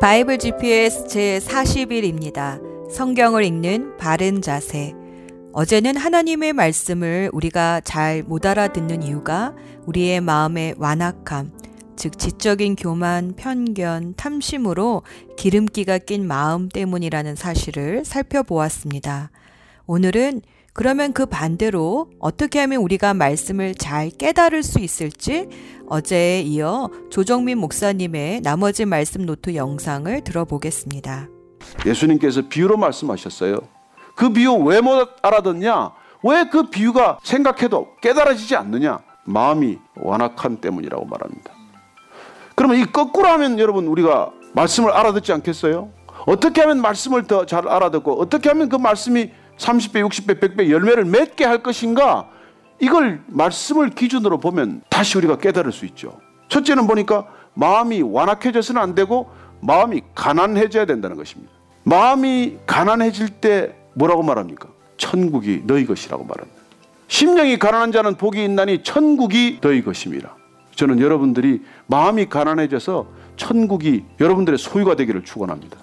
바이블 GPS 제 40일입니다. 성경을 읽는 바른 자세. 어제는 하나님의 말씀을 우리가 잘 못 알아듣는 이유가 우리의 마음의 완악함, 즉 지적인 교만, 편견, 탐심으로 기름기가 낀 마음 때문이라는 사실을 살펴보았습니다. 오늘은 그러면 그 반대로 어떻게 하면 우리가 말씀을 잘 깨달을 수 있을지 어제에 이어 조정민 목사님의 나머지 말씀 노트 영상을 들어보겠습니다. 예수님께서 비유로 말씀하셨어요. 그 비유 왜 못 알아듣냐? 왜 그 비유가 생각해도 깨달아지지 않느냐? 마음이 완악한 때문이라고 말합니다. 그러면 이 거꾸로 하면 여러분 우리가 말씀을 알아듣지 않겠어요? 어떻게 하면 말씀을 더 잘 알아듣고 어떻게 하면 그 말씀이 30배, 60배, 100배 열매를 맺게 할 것인가? 이걸 말씀을 기준으로 보면 다시 우리가 깨달을 수 있죠. 첫째는 보니까 마음이 완악해져서는 안 되고 마음이 가난해져야 된다는 것입니다. 마음이 가난해질 때 뭐라고 말합니까? 천국이 너희 것이라고 말합니다. 심령이 가난한 자는 복이 있나니 천국이 너희 것입니다. 저는 여러분들이 마음이 가난해져서 천국이 여러분들의 소유가 되기를 축원합니다.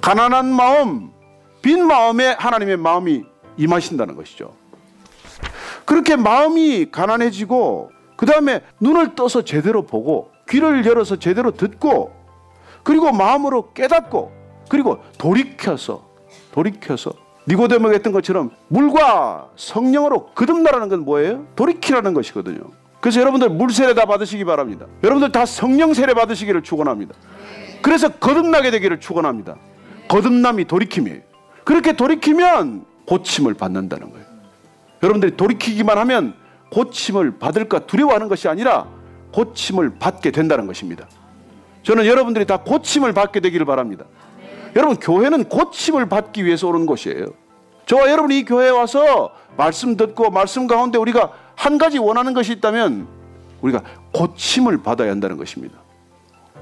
가난한 마음, 빈 마음에 하나님의 마음이 임하신다는 것이죠. 그렇게 마음이 가난해지고 그 다음에 눈을 떠서 제대로 보고 귀를 열어서 제대로 듣고 그리고 마음으로 깨닫고 그리고 돌이켜서 돌이켜서 니고데모가 했던 것처럼 물과 성령으로 거듭나라는 건 뭐예요? 돌이키라는 것이거든요. 그래서 여러분들 물 세례 다 받으시기 바랍니다. 여러분들 다 성령 세례 받으시기를 축원합니다. 그래서 거듭나게 되기를 축원합니다. 거듭남이 돌이킴이에요. 그렇게 돌이키면 고침을 받는다는 거예요. 여러분들이 돌이키기만 하면 고침을 받을까 두려워하는 것이 아니라 고침을 받게 된다는 것입니다. 저는 여러분들이 다 고침을 받게 되기를 바랍니다. 여러분 교회는 고침을 받기 위해서 오는 곳이에요. 저와 여러분이 이 교회에 와서 말씀 듣고 말씀 가운데 우리가 한 가지 원하는 것이 있다면 우리가 고침을 받아야 한다는 것입니다.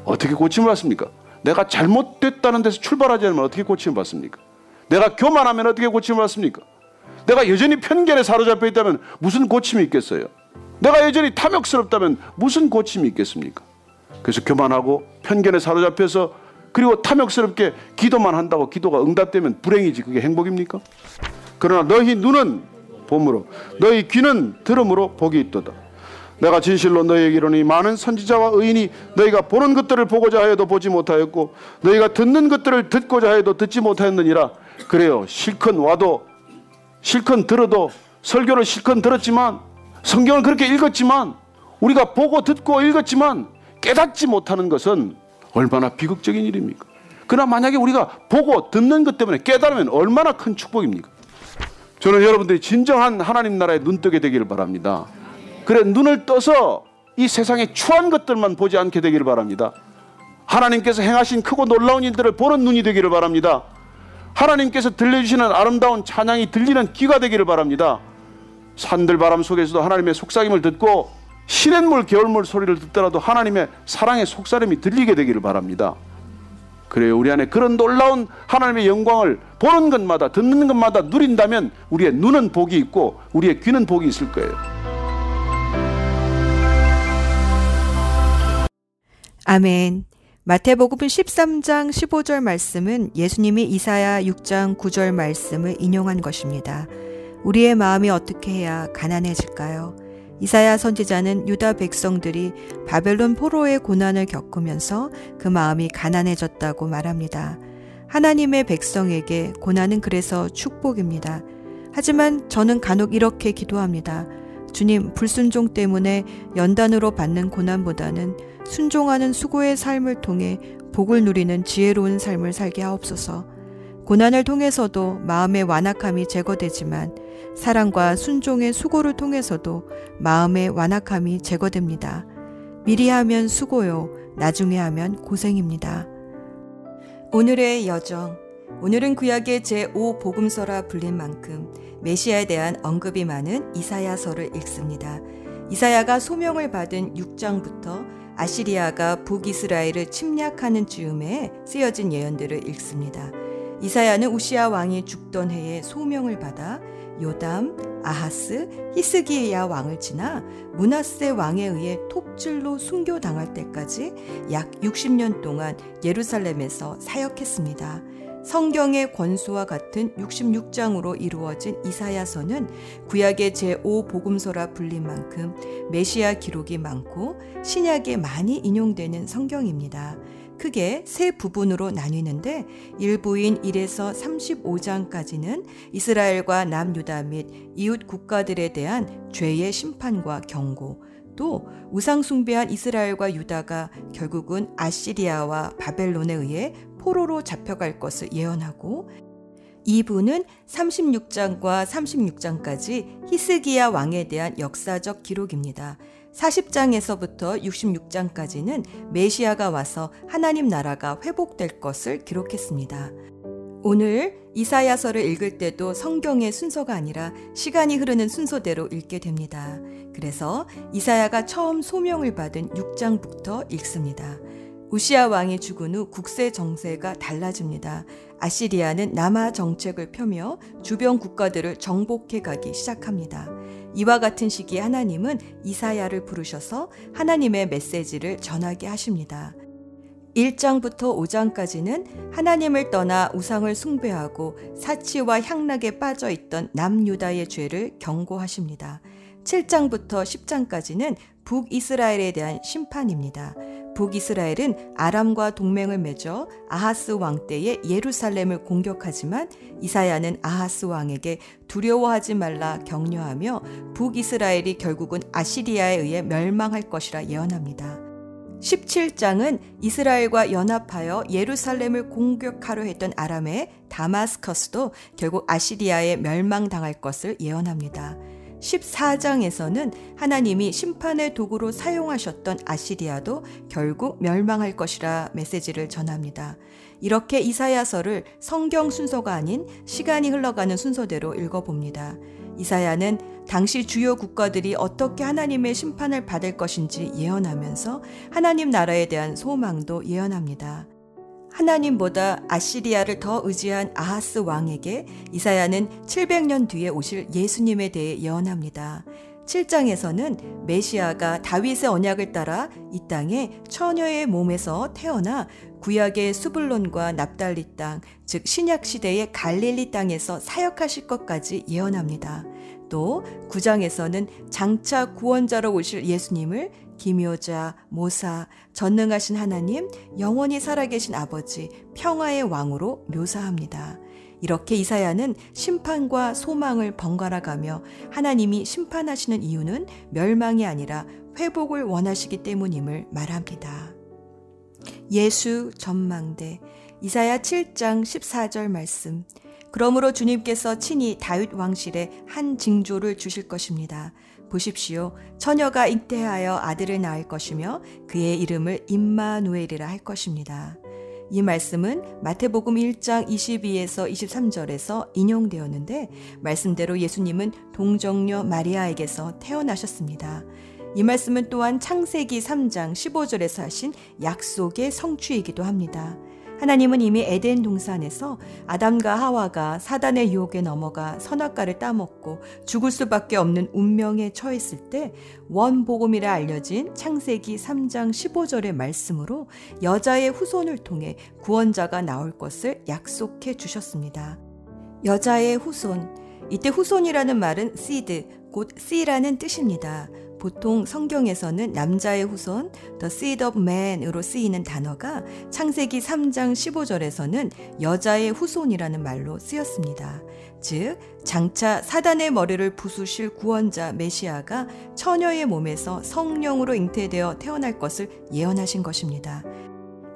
어떻게 고침을 받습니까? 내가 잘못됐다는 데서 출발하지 않으면 어떻게 고침을 받습니까? 내가 교만하면 어떻게 고침을 받습니까? 내가 여전히 편견에 사로잡혀 있다면 무슨 고침이 있겠어요? 내가 여전히 탐욕스럽다면 무슨 고침이 있겠습니까? 그래서 교만하고 편견에 사로잡혀서 그리고 탐욕스럽게 기도만 한다고 기도가 응답되면 불행이지 그게 행복입니까? 그러나 너희 눈은 봄으로 너희 귀는 들음으로 복이 있도다. 내가 진실로 너희에게 이르니 많은 선지자와 의인이 너희가 보는 것들을 보고자 하여도 보지 못하였고 너희가 듣는 것들을 듣고자 하여도 듣지 못하였느니라. 그래요. 실컷 와도 실컷 들어도 설교를 실컷 들었지만 성경을 그렇게 읽었지만 우리가 보고 듣고 읽었지만 깨닫지 못하는 것은 얼마나 비극적인 일입니까? 그러나 만약에 우리가 보고 듣는 것 때문에 깨달으면 얼마나 큰 축복입니까? 저는 여러분들이 진정한 하나님 나라에 눈뜨게 되기를 바랍니다. 그래 눈을 떠서 이 세상의 추한 것들만 보지 않게 되기를 바랍니다. 하나님께서 행하신 크고 놀라운 일들을 보는 눈이 되기를 바랍니다. 하나님께서 들려주시는 아름다운 찬양이 들리는 귀가 되기를 바랍니다. 산들 바람 속에서도 하나님의 속삭임을 듣고 시냇물 겨울물 소리를 듣더라도 하나님의 사랑의 속사름이 들리게 되기를 바랍니다. 그래요. 우리 안에 그런 놀라운 하나님의 영광을 보는 것마다 듣는 것마다 누린다면 우리의 눈은 복이 있고 우리의 귀는 복이 있을 거예요. 아멘. 마태복음 13장 15절 말씀은 예수님이 이사야 6장 9절 말씀을 인용한 것입니다. 우리의 마음이 어떻게 해야 가난해질까요? 이사야 선지자는 유다 백성들이 바벨론 포로의 고난을 겪으면서 그 마음이 가난해졌다고 말합니다. 하나님의 백성에게 고난은 그래서 축복입니다. 하지만 저는 간혹 이렇게 기도합니다. 주님, 불순종 때문에 연단으로 받는 고난보다는 순종하는 수고의 삶을 통해 복을 누리는 지혜로운 삶을 살게 하옵소서. 고난을 통해서도 마음의 완악함이 제거되지만 사랑과 순종의 수고를 통해서도 마음의 완악함이 제거됩니다. 미리 하면 수고요, 나중에 하면 고생입니다. 오늘의 여정. 오늘은 구약의 제5 복음서라 불린 만큼 메시아에 대한 언급이 많은 이사야서를 읽습니다. 이사야가 소명을 받은 6장부터 아시리아가 북이스라엘을 침략하는 즈음에 쓰여진 예언들을 읽습니다. 이사야는 우시아 왕이 죽던 해에 소명을 받아 요담, 아하스, 히스기야 왕을 지나 문하세 왕에 의해 톱질로 순교당할 때까지 약 60년 동안 예루살렘에서 사역했습니다. 성경의 권수와 같은 66장으로 이루어진 이사야서는 구약의 제5복음서라 불린 만큼 메시아 기록이 많고 신약에 많이 인용되는 성경입니다. 크게 세 부분으로 나뉘는데 일부인 1에서 35장까지는 이스라엘과 남유다 및 이웃 국가들에 대한 죄의 심판과 경고, 또 우상숭배한 이스라엘과 유다가 결국은 아시리아와 바벨론에 의해 포로로 잡혀갈 것을 예언하고 2부는 36장과 36장까지 히스기야 왕에 대한 역사적 기록입니다. 40장에서부터 66장까지는 메시아가 와서 하나님 나라가 회복될 것을 기록했습니다. 오늘 이사야서를 읽을 때도 성경의 순서가 아니라 시간이 흐르는 순서대로 읽게 됩니다. 그래서 이사야가 처음 소명을 받은 6장부터 읽습니다. 우시아 왕이 죽은 후 국세 정세가 달라집니다. 아시리아는 남하 정책을 펴며 주변 국가들을 정복해 가기 시작합니다. 이와 같은 시기에 하나님은 이사야를 부르셔서 하나님의 메시지를 전하게 하십니다. 1장부터 5장까지는 하나님을 떠나 우상을 숭배하고 사치와 향락에 빠져 있던 남유다의 죄를 경고하십니다. 7장부터 10장까지는 북이스라엘에 대한 심판입니다. 북이스라엘은 아람과 동맹을 맺어 아하스 왕 때에 예루살렘을 공격하지만 이사야는 아하스 왕에게 두려워하지 말라 격려하며 북이스라엘이 결국은 아시리아에 의해 멸망할 것이라 예언합니다. 17장은 이스라엘과 연합하여 예루살렘을 공격하려 했던 아람의 다마스커스도 결국 아시리아에 멸망당할 것을 예언합니다. 14장에서는 하나님이 심판의 도구로 사용하셨던 아시리아도 결국 멸망할 것이라 메시지를 전합니다. 이렇게 이사야서를 성경 순서가 아닌 시간이 흘러가는 순서대로 읽어봅니다. 이사야는 당시 주요 국가들이 어떻게 하나님의 심판을 받을 것인지 예언하면서 하나님 나라에 대한 소망도 예언합니다. 하나님보다 아시리아를 더 의지한 아하스 왕에게 이사야는 700년 뒤에 오실 예수님에 대해 예언합니다. 7장에서는 메시아가 다윗의 언약을 따라 이 땅에 처녀의 몸에서 태어나 구약의 수블론과 납달리 땅, 즉 신약 시대의 갈릴리 땅에서 사역하실 것까지 예언합니다. 또 9장에서는 장차 구원자로 오실 예수님을 기묘자, 모사, 전능하신 하나님, 영원히 살아계신 아버지, 평화의 왕으로 묘사합니다. 이렇게 이사야는 심판과 소망을 번갈아 가며 하나님이 심판하시는 이유는 멸망이 아니라 회복을 원하시기 때문임을 말합니다. 예수 전망대 이사야 7장 14절 말씀 그러므로 주님께서 친히 다윗 왕실에 한 징조를 주실 것입니다. 보십시오. 처녀가 잉태하여 아들을 낳을 것이며 그의 이름을 임마누엘이라 할 것입니다. 이 말씀은 마태복음 1장 22에서 23절에서 인용되었는데 말씀대로 예수님은 동정녀 마리아에게서 태어나셨습니다. 이 말씀은 또한 창세기 3장 15절에서 하신 약속의 성취이기도 합니다. 하나님은 이미 에덴 동산에서 아담과 하와가 사단의 유혹에 넘어가 선악과를 따먹고 죽을 수밖에 없는 운명에 처했을 때 원복음이라 알려진 창세기 3장 15절의 말씀으로 여자의 후손을 통해 구원자가 나올 것을 약속해 주셨습니다. 여자의 후손. 이때 후손이라는 말은 seed, 곧 씨라는 뜻입니다. 보통 성경에서는 남자의 후손, the seed of man으로 쓰이는 단어가 창세기 3장 15절에서는 여자의 후손이라는 말로 쓰였습니다. 즉, 장차 사단의 머리를 부수실 구원자 메시아가 처녀의 몸에서 성령으로 잉태되어 태어날 것을 예언하신 것입니다.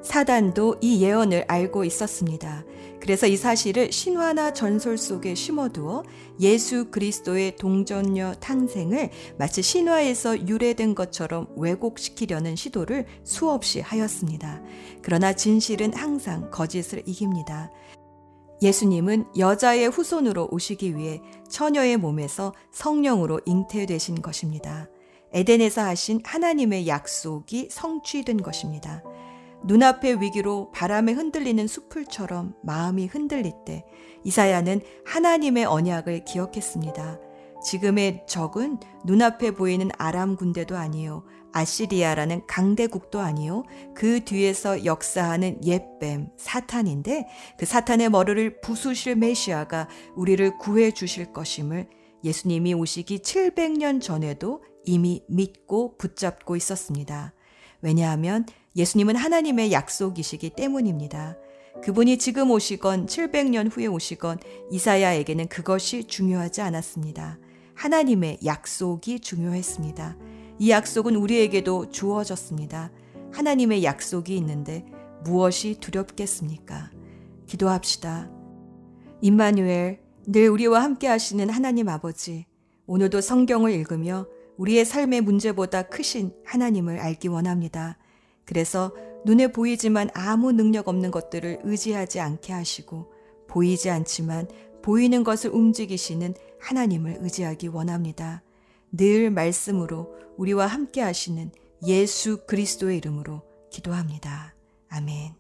사단도 이 예언을 알고 있었습니다. 그래서 이 사실을 신화나 전설 속에 심어두어 예수 그리스도의 동전녀 탄생을 마치 신화에서 유래된 것처럼 왜곡시키려는 시도를 수없이 하였습니다. 그러나 진실은 항상 거짓을 이깁니다. 예수님은 여자의 후손으로 오시기 위해 처녀의 몸에서 성령으로 잉태되신 것입니다. 에덴에서 하신 하나님의 약속이 성취된 것입니다. 눈앞의 위기로 바람에 흔들리는 수풀처럼 마음이 흔들릴 때 이사야는 하나님의 언약을 기억했습니다. 지금의 적은 눈앞에 보이는 아람 군대도 아니요. 아시리아라는 강대국도 아니요. 그 뒤에서 역사하는 옛뱀, 사탄인데 그 사탄의 머리를 부수실 메시아가 우리를 구해 주실 것임을 예수님이 오시기 700년 전에도 이미 믿고 붙잡고 있었습니다. 왜냐하면 예수님은 하나님의 약속이시기 때문입니다. 그분이 지금 오시건 700년 후에 오시건 이사야에게는 그것이 중요하지 않았습니다. 하나님의 약속이 중요했습니다. 이 약속은 우리에게도 주어졌습니다. 하나님의 약속이 있는데 무엇이 두렵겠습니까? 기도합시다. 임마누엘, 늘 우리와 함께 하시는 하나님 아버지, 오늘도 성경을 읽으며 우리의 삶의 문제보다 크신 하나님을 알기 원합니다. 그래서 눈에 보이지만 아무 능력 없는 것들을 의지하지 않게 하시고 보이지 않지만 보이는 것을 움직이시는 하나님을 의지하기 원합니다. 늘 말씀으로 우리와 함께 하시는 예수 그리스도의 이름으로 기도합니다. 아멘.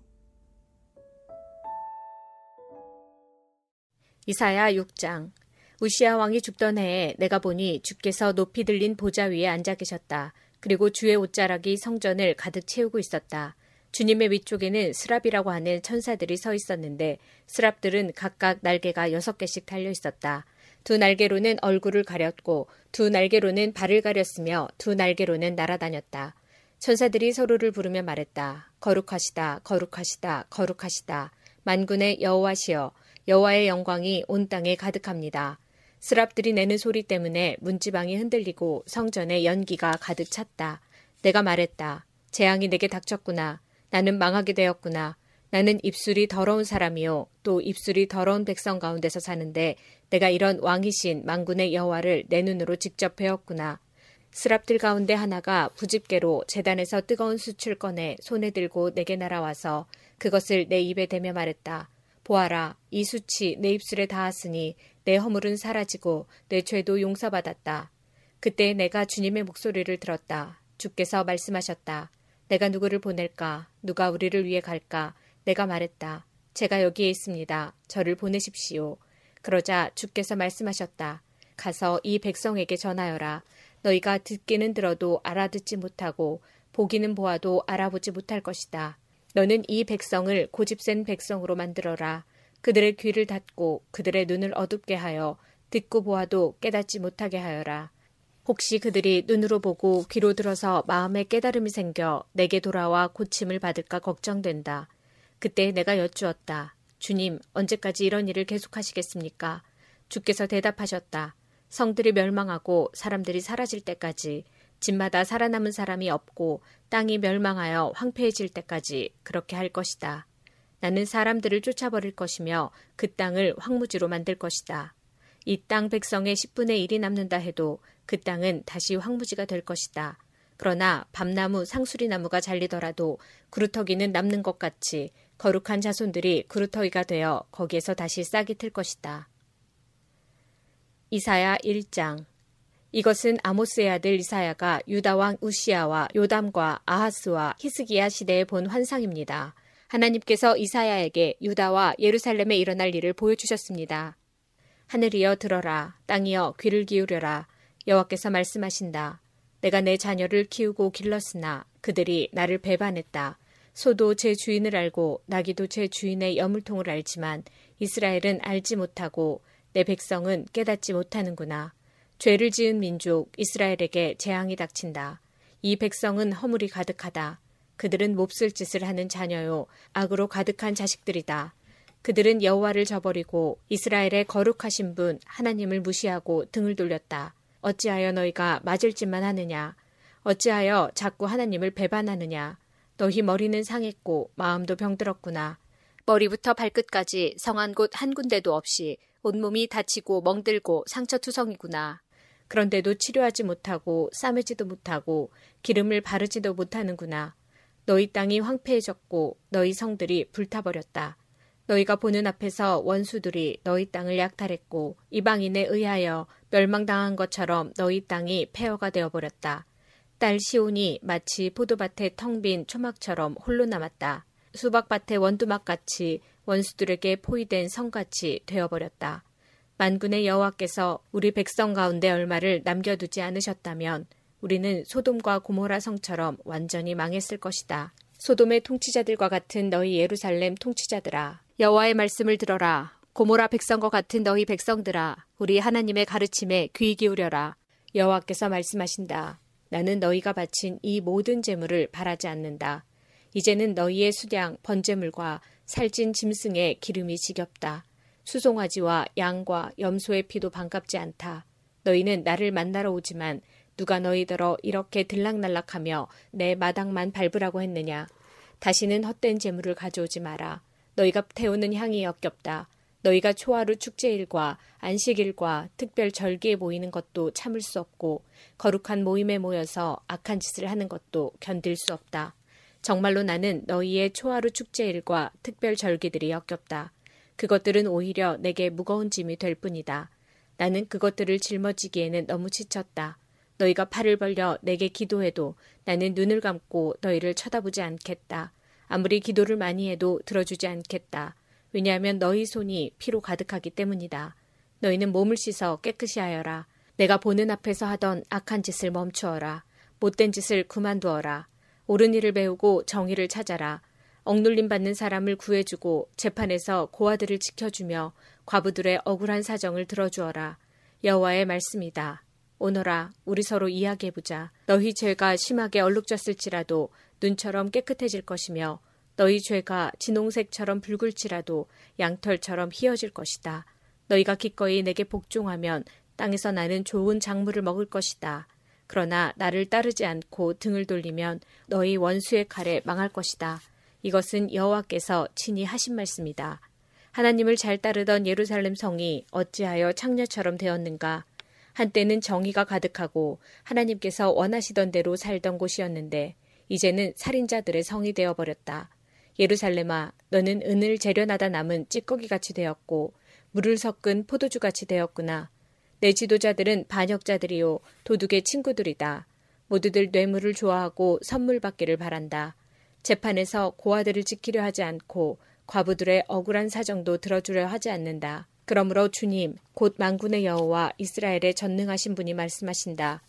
이사야 6장 우시아 왕이 죽던 해에 내가 보니 주께서 높이 들린 보좌 위에 앉아 계셨다. 그리고 주의 옷자락이 성전을 가득 채우고 있었다. 주님의 위쪽에는 스랍이라고 하는 천사들이 서 있었는데 스랍들은 각각 날개가 여섯 개씩 달려 있었다. 두 날개로는 얼굴을 가렸고 두 날개로는 발을 가렸으며 두 날개로는 날아다녔다. 천사들이 서로를 부르며 말했다. 거룩하시다, 거룩하시다, 거룩하시다. 만군의 여호와시여, 여호와의 영광이 온 땅에 가득합니다. 스랍들이 내는 소리 때문에 문지방이 흔들리고 성전에 연기가 가득 찼다. 내가 말했다. 재앙이 내게 닥쳤구나. 나는 망하게 되었구나. 나는 입술이 더러운 사람이요. 또 입술이 더러운 백성 가운데서 사는데 내가 이런 왕이신 망군의 여호와를 내 눈으로 직접 배웠구나. 스랍들 가운데 하나가 부집개로 재단에서 뜨거운 숯을 꺼내 손에 들고 내게 날아와서 그것을 내 입에 대며 말했다. 보아라, 이 숯이 내 입술에 닿았으니 내 허물은 사라지고 내 죄도 용서받았다. 그때 내가 주님의 목소리를 들었다. 주께서 말씀하셨다. 내가 누구를 보낼까? 누가 우리를 위해 갈까? 내가 말했다. 제가 여기에 있습니다. 저를 보내십시오. 그러자 주께서 말씀하셨다. 가서 이 백성에게 전하여라. 너희가 듣기는 들어도 알아듣지 못하고 보기는 보아도 알아보지 못할 것이다. 너는 이 백성을 고집센 백성으로 만들어라. 그들의 귀를 닫고 그들의 눈을 어둡게 하여 듣고 보아도 깨닫지 못하게 하여라. 혹시 그들이 눈으로 보고 귀로 들어서 마음에 깨달음이 생겨 내게 돌아와 고침을 받을까 걱정된다. 그때 내가 여쭈었다. 주님, 언제까지 이런 일을 계속하시겠습니까? 주께서 대답하셨다. 성들이 멸망하고 사람들이 사라질 때까지 집마다 살아남은 사람이 없고 땅이 멸망하여 황폐해질 때까지 그렇게 할 것이다. 나는 사람들을 쫓아버릴 것이며 그 땅을 황무지로 만들 것이다. 이 땅 백성의 10분의 1이 남는다 해도 그 땅은 다시 황무지가 될 것이다. 그러나 밤나무, 상수리나무가 잘리더라도 구루터기는 남는 것 같이 거룩한 자손들이 구루터기가 되어 거기에서 다시 싹이 틀 것이다. 이사야 1장 이것은 아모스의 아들 이사야가 유다 왕 우시아와 요담과 아하스와 히스기야 시대에 본 환상입니다. 하나님께서 이사야에게 유다와 예루살렘에 일어날 일을 보여주셨습니다. 하늘이여 들어라, 땅이여 귀를 기울여라. 여호와께서 말씀하신다. 내가 내 자녀를 키우고 길렀으나 그들이 나를 배반했다. 소도 제 주인을 알고 나귀도 제 주인의 여물통을 알지만 이스라엘은 알지 못하고 내 백성은 깨닫지 못하는구나. 죄를 지은 민족 이스라엘에게 재앙이 닥친다. 이 백성은 허물이 가득하다. 그들은 몹쓸 짓을 하는 자녀요 악으로 가득한 자식들이다. 그들은 여호와를 저버리고 이스라엘의 거룩하신 분 하나님을 무시하고 등을 돌렸다. 어찌하여 너희가 맞을 짓만 하느냐? 어찌하여 자꾸 하나님을 배반하느냐? 너희 머리는 상했고 마음도 병들었구나. 머리부터 발끝까지 성한 곳 한 군데도 없이 온몸이 다치고 멍들고 상처투성이구나. 그런데도 치료하지 못하고 싸매지도 못하고 기름을 바르지도 못하는구나. 너희 땅이 황폐해졌고 너희 성들이 불타버렸다. 너희가 보는 앞에서 원수들이 너희 땅을 약탈했고 이방인에 의하여 멸망당한 것처럼 너희 땅이 폐허가 되어버렸다. 딸 시온이 마치 포도밭의 텅 빈 초막처럼 홀로 남았다. 수박밭의 원두막같이 원수들에게 포위된 성같이 되어버렸다. 만군의 여호와께서 우리 백성 가운데 얼마를 남겨두지 않으셨다면 우리는 소돔과 고모라 성처럼 완전히 망했을 것이다. 소돔의 통치자들과 같은 너희 예루살렘 통치자들아 여호와의 말씀을 들어라. 고모라 백성과 같은 너희 백성들아 우리 하나님의 가르침에 귀 기울여라. 여호와께서 말씀하신다. 나는 너희가 바친 이 모든 재물을 바라지 않는다. 이제는 너희의 수량 번제물과 살찐 짐승의 기름이 지겹다. 수송아지와 양과 염소의 피도 반갑지 않다. 너희는 나를 만나러 오지만 누가 너희더러 이렇게 들락날락하며 내 마당만 밟으라고 했느냐. 다시는 헛된 재물을 가져오지 마라. 너희가 태우는 향이 역겹다. 너희가 초하루 축제일과 안식일과 특별 절기에 모이는 것도 참을 수 없고 거룩한 모임에 모여서 악한 짓을 하는 것도 견딜 수 없다. 정말로 나는 너희의 초하루 축제일과 특별 절기들이 역겹다. 그것들은 오히려 내게 무거운 짐이 될 뿐이다. 나는 그것들을 짊어지기에는 너무 지쳤다. 너희가 팔을 벌려 내게 기도해도 나는 눈을 감고 너희를 쳐다보지 않겠다. 아무리 기도를 많이 해도 들어주지 않겠다. 왜냐하면 너희 손이 피로 가득하기 때문이다. 너희는 몸을 씻어 깨끗이 하여라. 내가 보는 앞에서 하던 악한 짓을 멈추어라. 못된 짓을 그만두어라. 옳은 일을 배우고 정의를 찾아라. 억눌림 받는 사람을 구해주고 재판에서 고아들을 지켜주며 과부들의 억울한 사정을 들어주어라. 여호와의 말씀이다. 오너라, 우리 서로 이야기해보자. 너희 죄가 심하게 얼룩졌을지라도 눈처럼 깨끗해질 것이며 너희 죄가 진홍색처럼 붉을지라도 양털처럼 희어질 것이다. 너희가 기꺼이 내게 복종하면 땅에서 나는 좋은 작물을 먹을 것이다. 그러나 나를 따르지 않고 등을 돌리면 너희 원수의 칼에 망할 것이다. 이것은 여호와께서 친히 하신 말씀이다. 하나님을 잘 따르던 예루살렘 성이 어찌하여 창녀처럼 되었는가? 한때는 정의가 가득하고 하나님께서 원하시던 대로 살던 곳이었는데 이제는 살인자들의 성이 되어버렸다. 예루살렘아, 너는 은을 재련하다 남은 찌꺼기 같이 되었고 물을 섞은 포도주 같이 되었구나. 내 지도자들은 반역자들이요 도둑의 친구들이다. 모두들 뇌물을 좋아하고 선물 받기를 바란다. 재판에서 고아들을 지키려 하지 않고 과부들의 억울한 사정도 들어주려 하지 않는다. 그러므로 주님, 곧 만군의 여호와 이스라엘의 전능하신 분이 말씀하신다.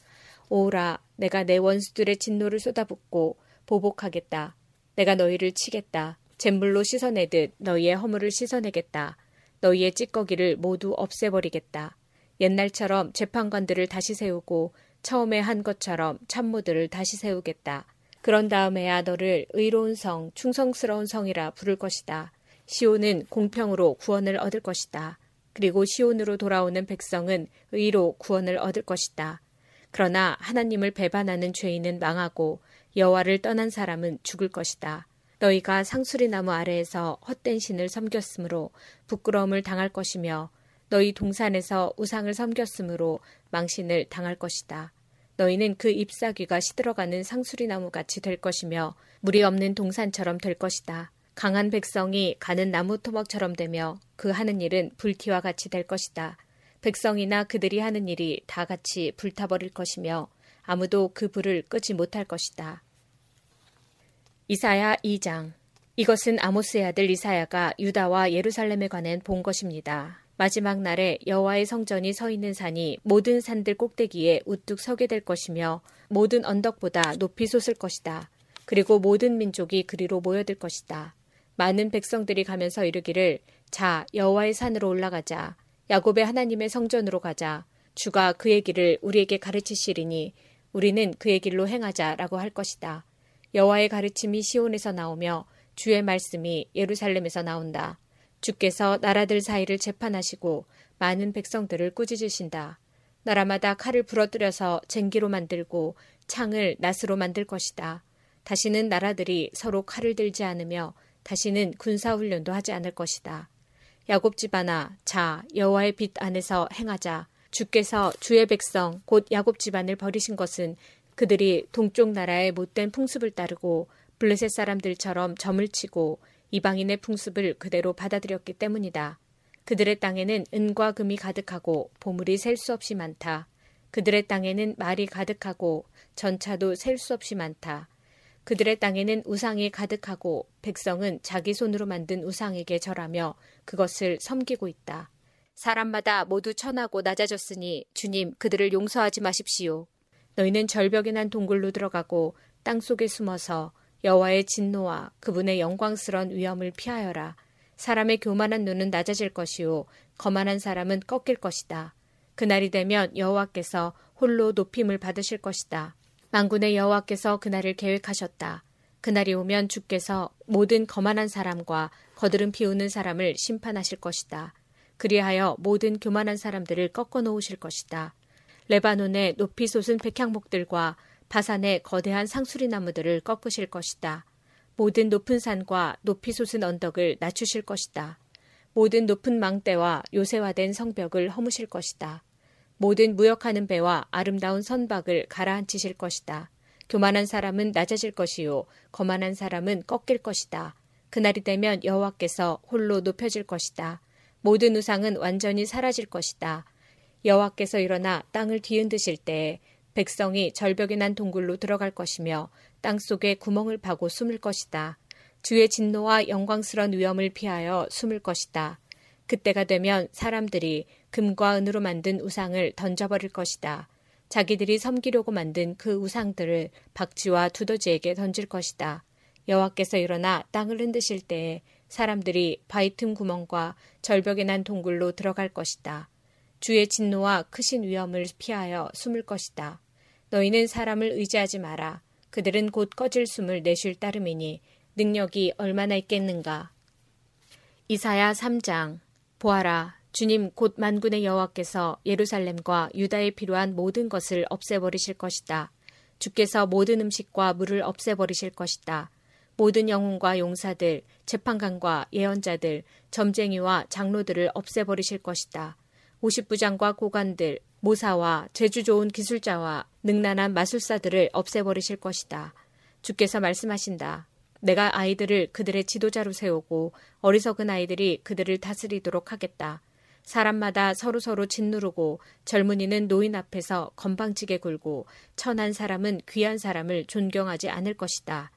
오라, 내가 내 원수들의 진노를 쏟아붓고 보복하겠다. 내가 너희를 치겠다. 잿물로 씻어내듯 너희의 허물을 씻어내겠다. 너희의 찌꺼기를 모두 없애버리겠다. 옛날처럼 재판관들을 다시 세우고 처음에 한 것처럼 참모들을 다시 세우겠다. 그런 다음에야 너를 의로운 성, 충성스러운 성이라 부를 것이다. 시온은 공평으로 구원을 얻을 것이다. 그리고 시온으로 돌아오는 백성은 의로 구원을 얻을 것이다. 그러나 하나님을 배반하는 죄인은 망하고 여호와를 떠난 사람은 죽을 것이다. 너희가 상수리 나무 아래에서 헛된 신을 섬겼으므로 부끄러움을 당할 것이며 너희 동산에서 우상을 섬겼으므로 망신을 당할 것이다. 너희는 그 잎사귀가 시들어가는 상수리 나무 같이 될 것이며 물이 없는 동산처럼 될 것이다. 강한 백성이 가는 나무 토막처럼 되며 그 하는 일은 불티와 같이 될 것이다. 백성이나 그들이 하는 일이 다 같이 불타버릴 것이며 아무도 그 불을 끄지 못할 것이다. 이사야 2장 이것은 아모스의 아들 이사야가 유다와 예루살렘에 관한 본 것입니다. 마지막 날에 여호와의 성전이 서 있는 산이 모든 산들 꼭대기에 우뚝 서게 될 것이며 모든 언덕보다 높이 솟을 것이다. 그리고 모든 민족이 그리로 모여들 것이다. 많은 백성들이 가면서 이르기를 자 여호와의 산으로 올라가자 야곱의 하나님의 성전으로 가자 주가 그의 길을 우리에게 가르치시리니 우리는 그의 길로 행하자라고 할 것이다. 여호와의 가르침이 시온에서 나오며 주의 말씀이 예루살렘에서 나온다. 주께서 나라들 사이를 재판하시고 많은 백성들을 꾸짖으신다. 나라마다 칼을 부러뜨려서 쟁기로 만들고 창을 낫으로 만들 것이다. 다시는 나라들이 서로 칼을 들지 않으며 다시는 군사훈련도 하지 않을 것이다. 야곱 집안아, 자 여호와의 빛 안에서 행하자. 주께서 주의 백성 곧 야곱 집안을 버리신 것은 그들이 동쪽 나라의 못된 풍습을 따르고 블레셋 사람들처럼 점을 치고 이방인의 풍습을 그대로 받아들였기 때문이다. 그들의 땅에는 은과 금이 가득하고 보물이 셀 수 없이 많다. 그들의 땅에는 말이 가득하고 전차도 셀 수 없이 많다. 그들의 땅에는 우상이 가득하고 백성은 자기 손으로 만든 우상에게 절하며 그것을 섬기고 있다. 사람마다 모두 천하고 낮아졌으니 주님 그들을 용서하지 마십시오. 너희는 절벽에 난 동굴로 들어가고 땅 속에 숨어서 여호와의 진노와 그분의 영광스러운 위엄을 피하여라. 사람의 교만한 눈은 낮아질 것이요 거만한 사람은 꺾일 것이다. 그날이 되면 여호와께서 홀로 높임을 받으실 것이다. 만군의 여호와께서 그날을 계획하셨다. 그날이 오면 주께서 모든 거만한 사람과 거드름 피우는 사람을 심판하실 것이다. 그리하여 모든 교만한 사람들을 꺾어 놓으실 것이다. 레바논의 높이 솟은 백향목들과 바산의 거대한 상수리 나무들을 꺾으실 것이다. 모든 높은 산과 높이 솟은 언덕을 낮추실 것이다. 모든 높은 망대와 요새화된 성벽을 허무실 것이다. 모든 무역하는 배와 아름다운 선박을 가라앉히실 것이다. 교만한 사람은 낮아질 것이요 거만한 사람은 꺾일 것이다. 그날이 되면 여호와께서 홀로 높여질 것이다. 모든 우상은 완전히 사라질 것이다. 여호와께서 일어나 땅을 뒤흔드실 때 백성이 절벽에 난 동굴로 들어갈 것이며 땅 속에 구멍을 파고 숨을 것이다. 주의 진노와 영광스러운 위엄을 피하여 숨을 것이다. 그때가 되면 사람들이 금과 은으로 만든 우상을 던져버릴 것이다. 자기들이 섬기려고 만든 그 우상들을 박쥐와 두더지에게 던질 것이다. 여호와께서 일어나 땅을 흔드실 때에 사람들이 바위 틈 구멍과 절벽에 난 동굴로 들어갈 것이다. 주의 진노와 크신 위험을 피하여 숨을 것이다. 너희는 사람을 의지하지 마라. 그들은 곧 꺼질 숨을 내쉴 따름이니 능력이 얼마나 있겠는가. 이사야 3장 보아라 주님 곧 만군의 여호와께서 예루살렘과 유다에 필요한 모든 것을 없애버리실 것이다. 주께서 모든 음식과 물을 없애버리실 것이다. 모든 영웅과 용사들, 재판관과 예언자들, 점쟁이와 장로들을 없애버리실 것이다. 오십부장과 고관들, 모사와 재주 좋은 기술자와 능란한 마술사들을 없애버리실 것이다. 주께서 말씀하신다. 내가 아이들을 그들의 지도자로 세우고 어리석은 아이들이 그들을 다스리도록 하겠다. 사람마다 서로서로 짓누르고 젊은이는 노인 앞에서 건방지게 굴고 천한 사람은 귀한 사람을 존경하지 않을 것이다.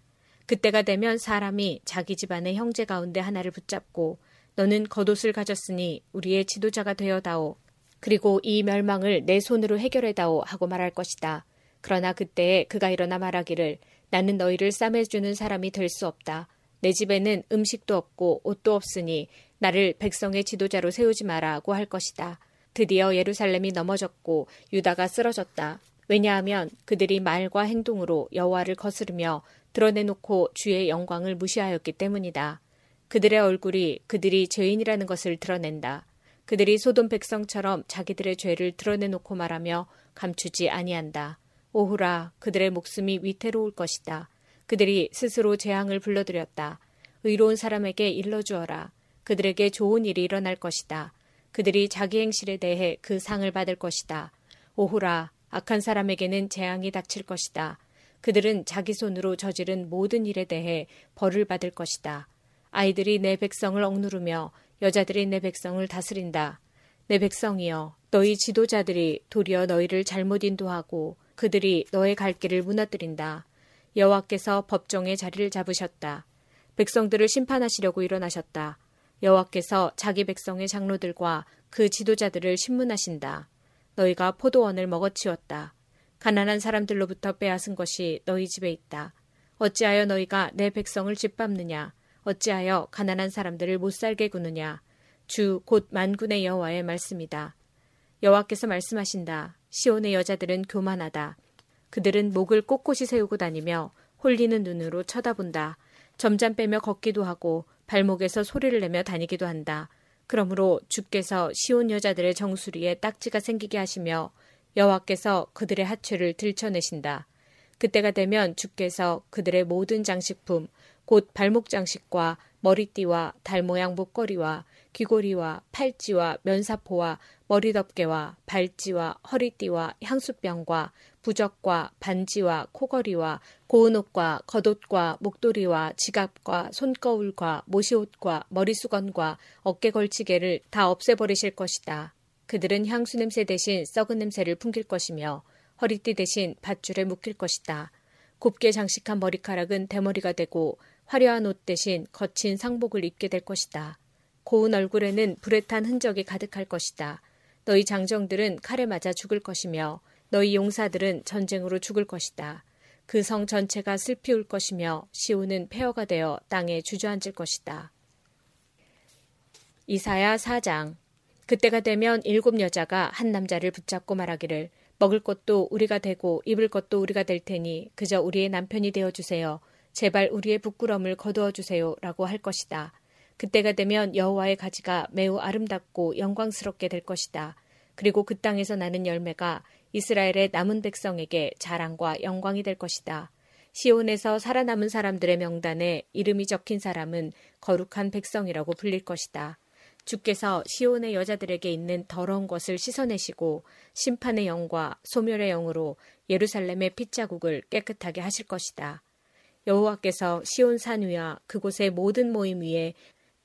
그때가 되면 사람이 자기 집안의 형제 가운데 하나를 붙잡고 너는 겉옷을 가졌으니 우리의 지도자가 되어다오. 그리고 이 멸망을 내 손으로 해결해다오 하고 말할 것이다. 그러나 그때에 그가 일어나 말하기를 나는 너희를 싸매주는 사람이 될 수 없다. 내 집에는 음식도 없고 옷도 없으니 나를 백성의 지도자로 세우지 마라고 할 것이다. 드디어 예루살렘이 넘어졌고 유다가 쓰러졌다. 왜냐하면 그들이 말과 행동으로 여호와를 거스르며 드러내놓고 주의 영광을 무시하였기 때문이다. 그들의 얼굴이 그들이 죄인이라는 것을 드러낸다. 그들이 소돔 백성처럼 자기들의 죄를 드러내놓고 말하며 감추지 아니한다. 오후라 그들의 목숨이 위태로울 것이다. 그들이 스스로 재앙을 불러들였다. 의로운 사람에게 일러주어라. 그들에게 좋은 일이 일어날 것이다. 그들이 자기 행실에 대해 그 상을 받을 것이다. 오후라, 악한 사람에게는 재앙이 닥칠 것이다. 그들은 자기 손으로 저지른 모든 일에 대해 벌을 받을 것이다. 아이들이 내 백성을 억누르며 여자들이 내 백성을 다스린다. 내 백성이여, 너희 지도자들이 도리어 너희를 잘못 인도하고 그들이 너의 갈 길을 무너뜨린다. 여호와께서 법정의 자리를 잡으셨다. 백성들을 심판하시려고 일어나셨다. 여호와께서 자기 백성의 장로들과 그 지도자들을 신문하신다. 너희가 포도원을 먹어치웠다. 가난한 사람들로부터 빼앗은 것이 너희 집에 있다. 어찌하여 너희가 내 백성을 짓밟느냐? 어찌하여 가난한 사람들을 못 살게 구느냐? 주 곧 만군의 여호와의 말씀이다. 여호와께서 말씀하신다. 시온의 여자들은 교만하다. 그들은 목을 꼿꼿이 세우고 다니며 홀리는 눈으로 쳐다본다. 점잠 빼며 걷기도 하고 발목에서 소리를 내며 다니기도 한다. 그러므로 주께서 시온 여자들의 정수리에 딱지가 생기게 하시며 여호와께서 그들의 하체를 들춰내신다. 그때가 되면 주께서 그들의 모든 장식품 곧 발목 장식과 머리띠와 달 모양 목걸이와 귀고리와 팔찌와 면사포와 머리덮개와 발찌와 허리띠와 향수병과 부적과 반지와 코걸이와 고운 옷과 겉옷과 목도리와 지갑과 손거울과 모시옷과 머리수건과 어깨 걸치개를 다 없애버리실 것이다. 그들은 향수 냄새 대신 썩은 냄새를 풍길 것이며 허리띠 대신 밧줄에 묶일 것이다. 곱게 장식한 머리카락은 대머리가 되고 화려한 옷 대신 거친 상복을 입게 될 것이다. 고운 얼굴에는 불에 탄 흔적이 가득할 것이다. 너희 장정들은 칼에 맞아 죽을 것이며 너희 용사들은 전쟁으로 죽을 것이다. 그 성 전체가 슬피 울 것이며 시온은 폐허가 되어 땅에 주저앉을 것이다. 이사야 4장 그때가 되면 일곱 여자가 한 남자를 붙잡고 말하기를 먹을 것도 우리가 되고 입을 것도 우리가 될 테니 그저 우리의 남편이 되어 주세요. 제발 우리의 부끄럼을 거두어 주세요라고 할 것이다. 그때가 되면 여호와의 가지가 매우 아름답고 영광스럽게 될 것이다. 그리고 그 땅에서 나는 열매가 이스라엘의 남은 백성에게 자랑과 영광이 될 것이다. 시온에서 살아남은 사람들의 명단에 이름이 적힌 사람은 거룩한 백성이라고 불릴 것이다. 주께서 시온의 여자들에게 있는 더러운 것을 씻어내시고 심판의 영과 소멸의 영으로 예루살렘의 핏자국을 깨끗하게 하실 것이다. 여호와께서 시온 산 위와 그곳의 모든 모임 위에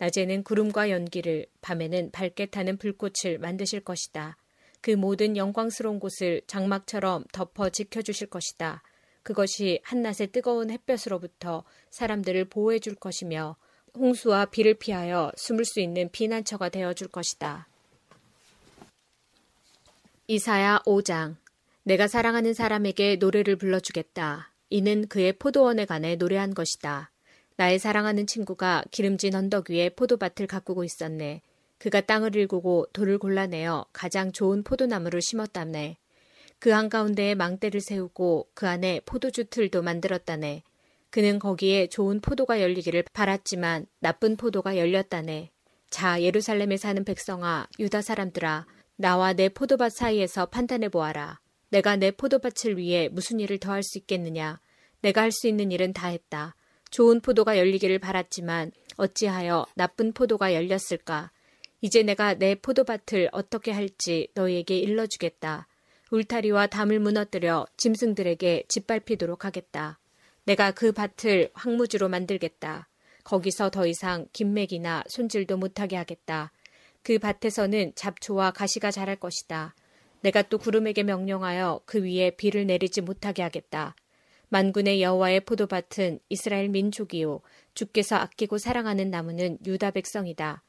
낮에는 구름과 연기를 밤에는 밝게 타는 불꽃을 만드실 것이다. 그 모든 영광스러운 곳을 장막처럼 덮어 지켜주실 것이다. 그것이 한낮의 뜨거운 햇볕으로부터 사람들을 보호해 줄 것이며 홍수와 비를 피하여 숨을 수 있는 피난처가 되어 줄 것이다. 이사야 5장 내가 사랑하는 사람에게 노래를 불러주겠다. 이는 그의 포도원에 관해 노래한 것이다. 나의 사랑하는 친구가 기름진 언덕 위에 포도밭을 가꾸고 있었네. 그가 땅을 일구고 돌을 골라내어 가장 좋은 포도나무를 심었다네. 그 한가운데에 망대를 세우고 그 안에 포도주 틀도 만들었다네. 그는 거기에 좋은 포도가 열리기를 바랐지만 나쁜 포도가 열렸다네. 자, 예루살렘에 사는 백성아, 유다 사람들아, 나와 내 포도밭 사이에서 판단해 보아라. 내가 내 포도밭을 위해 무슨 일을 더 할 수 있겠느냐? 내가 할 수 있는 일은 다 했다. 좋은 포도가 열리기를 바랐지만 어찌하여 나쁜 포도가 열렸을까? 이제 내가 내 포도밭을 어떻게 할지 너희에게 일러주겠다. 울타리와 담을 무너뜨려 짐승들에게 짓밟히도록 하겠다. 내가 그 밭을 황무지로 만들겠다. 거기서 더 이상 김맥이나 손질도 못하게 하겠다. 그 밭에서는 잡초와 가시가 자랄 것이다. 내가 또 구름에게 명령하여 그 위에 비를 내리지 못하게 하겠다. 만군의 여호와의 포도밭은 이스라엘 민족이요 주께서 아끼고 사랑하는 나무는 유다 백성이다.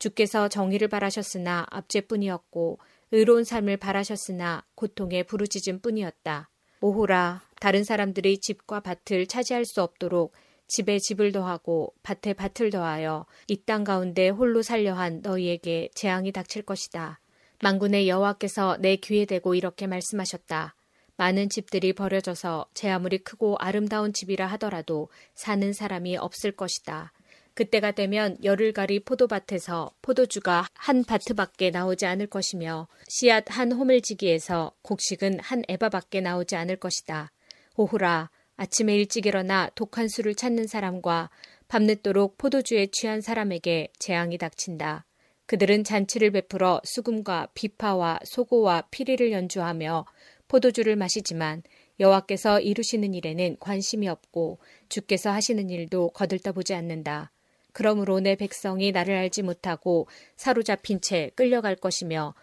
주께서 정의를 바라셨으나 압제뿐이었고 의로운 삶을 바라셨으나 고통에 부르짖음 뿐이었다. 오호라 다른 사람들이 집과 밭을 차지할 수 없도록 집에 집을 더하고 밭에 밭을 더하여 이 땅 가운데 홀로 살려 한 너희에게 재앙이 닥칠 것이다. 만군의 여호와께서 내 귀에 대고 이렇게 말씀하셨다. 많은 집들이 버려져서 제 아무리 크고 아름다운 집이라 하더라도 사는 사람이 없을 것이다. 그때가 되면 열흘가리 포도밭에서 포도주가 한 바트밖에 나오지 않을 것이며 씨앗 한 호멜지기에서 곡식은 한 에바밖에 나오지 않을 것이다. 오호라 아침에 일찍 일어나 독한 술을 찾는 사람과 밤늦도록 포도주에 취한 사람에게 재앙이 닥친다. 그들은 잔치를 베풀어 수금과 비파와 소고와 피리를 연주하며 포도주를 마시지만 여호와께서 이루시는 일에는 관심이 없고 주께서 하시는 일도 거들떠보지 않는다. 그러므로 내 백성이 나를 알지 못하고 사로잡힌 채 끌려갈 것이며